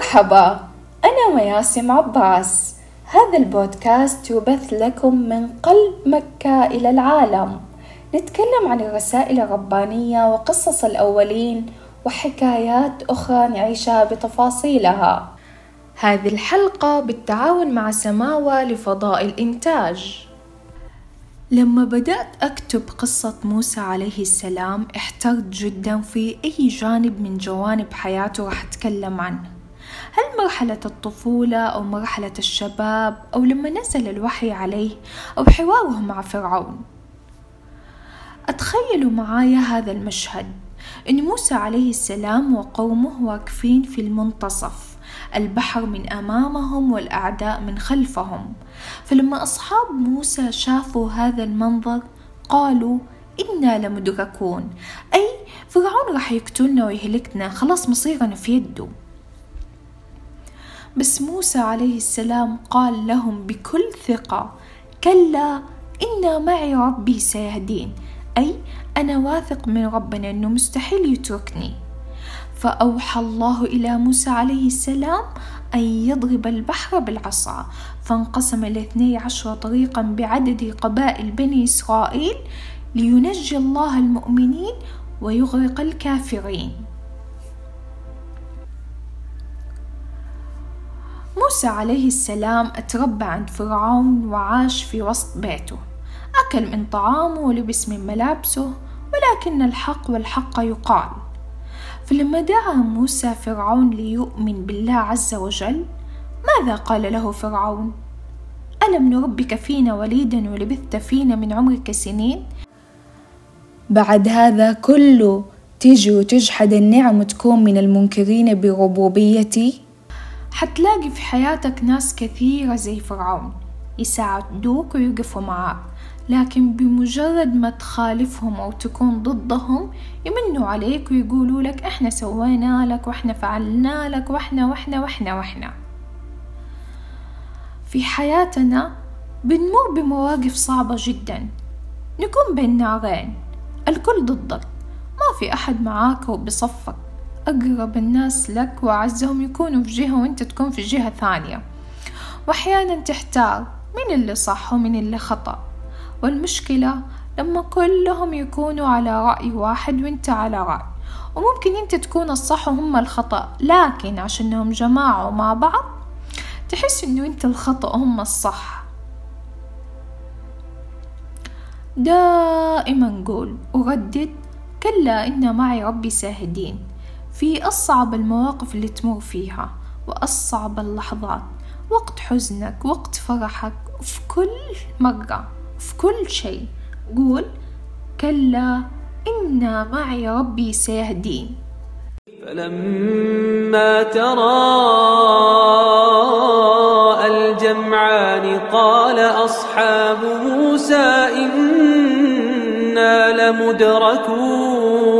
مرحبا أنا مياسم عباس. هذا البودكاست يبث لكم من قلب مكة إلى العالم. نتكلم عن الرسائل الربانية وقصص الأولين وحكايات أخرى نعيشها بتفاصيلها. هذه الحلقة بالتعاون مع سماوة لفضاء الإنتاج. لما بدأت أكتب قصة موسى عليه السلام احترت جدا في أي جانب من جوانب حياته راح أتكلم عنه. هل مرحلة الطفولة أو مرحلة الشباب أو لما نزل الوحي عليه أو حواره مع فرعون؟ أتخيلوا معايا هذا المشهد إن موسى عليه السلام وقومه واقفين في المنتصف البحر من أمامهم والأعداء من خلفهم. فلما أصحاب موسى شافوا هذا المنظر قالوا إنا لمدركون. أي فرعون راح يقتلنا ويهلكنا خلاص مصيرنا في يده. بس موسى عليه السلام قال لهم بكل ثقة كلا إن معي ربي سيهدين أي أنا واثق من ربنا أنه مستحيل يتركني. فأوحى الله إلى موسى عليه السلام أن يضرب البحر بالعصا فانقسم الاثني عشر طريقا بعدد قبائل بني إسرائيل لينجي الله المؤمنين ويغرق الكافرين. موسى عليه السلام اتربى عند فرعون وعاش في وسط بيته. أكل من طعامه ولبس من ملابسه ولكن الحق والحق يقال. فلما دعا موسى فرعون ليؤمن بالله عز وجل ماذا قال له فرعون؟ ألم نربك فينا وليدا ولبثت فينا من عمرك سنين؟ بعد هذا كله تيجي وتجحد النعم وتكون من المنكرين بربوبيتي حتلاقي في حياتك ناس كثيرة زي فرعون يساعدوك ويقفوا معاك لكن بمجرد ما تخالفهم أو تكون ضدهم يمنوا عليك ويقولوا لك إحنا سوينا لك وإحنا فعلنا لك وإحنا وإحنا وإحنا وإحنا. في حياتنا بنمر بمواقف صعبة جدا. نكون بين نارين الكل ضدك ما في أحد معاك وبصفك أقرب الناس لك وأعزهم يكونوا في جهة وأنت تكون في جهة ثانية. وأحيانا تحتار من اللي صح ومن اللي خطأ. والمشكلة لما كلهم يكونوا على رأي واحد وأنت على رأي. وممكن أنت تكون الصح وهم الخطأ لكن عشانهم جماعة مع بعض تحس إنه أنت الخطأ وهم الصح. دائما قول وردد كلا إن معي ربي ساهدين. في أصعب المواقف اللي تمر فيها وأصعب اللحظات وقت حزنك وقت فرحك في كل مرة في كل شيء. قول كلا إن معي ربي سيهدين. فلما ترى الجمعان قال أصحاب موسى إنا لمدركون.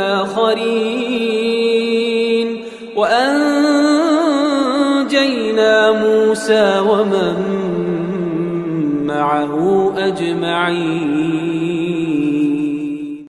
الآخرين. وأنجينا موسى ومن معه أجمعين.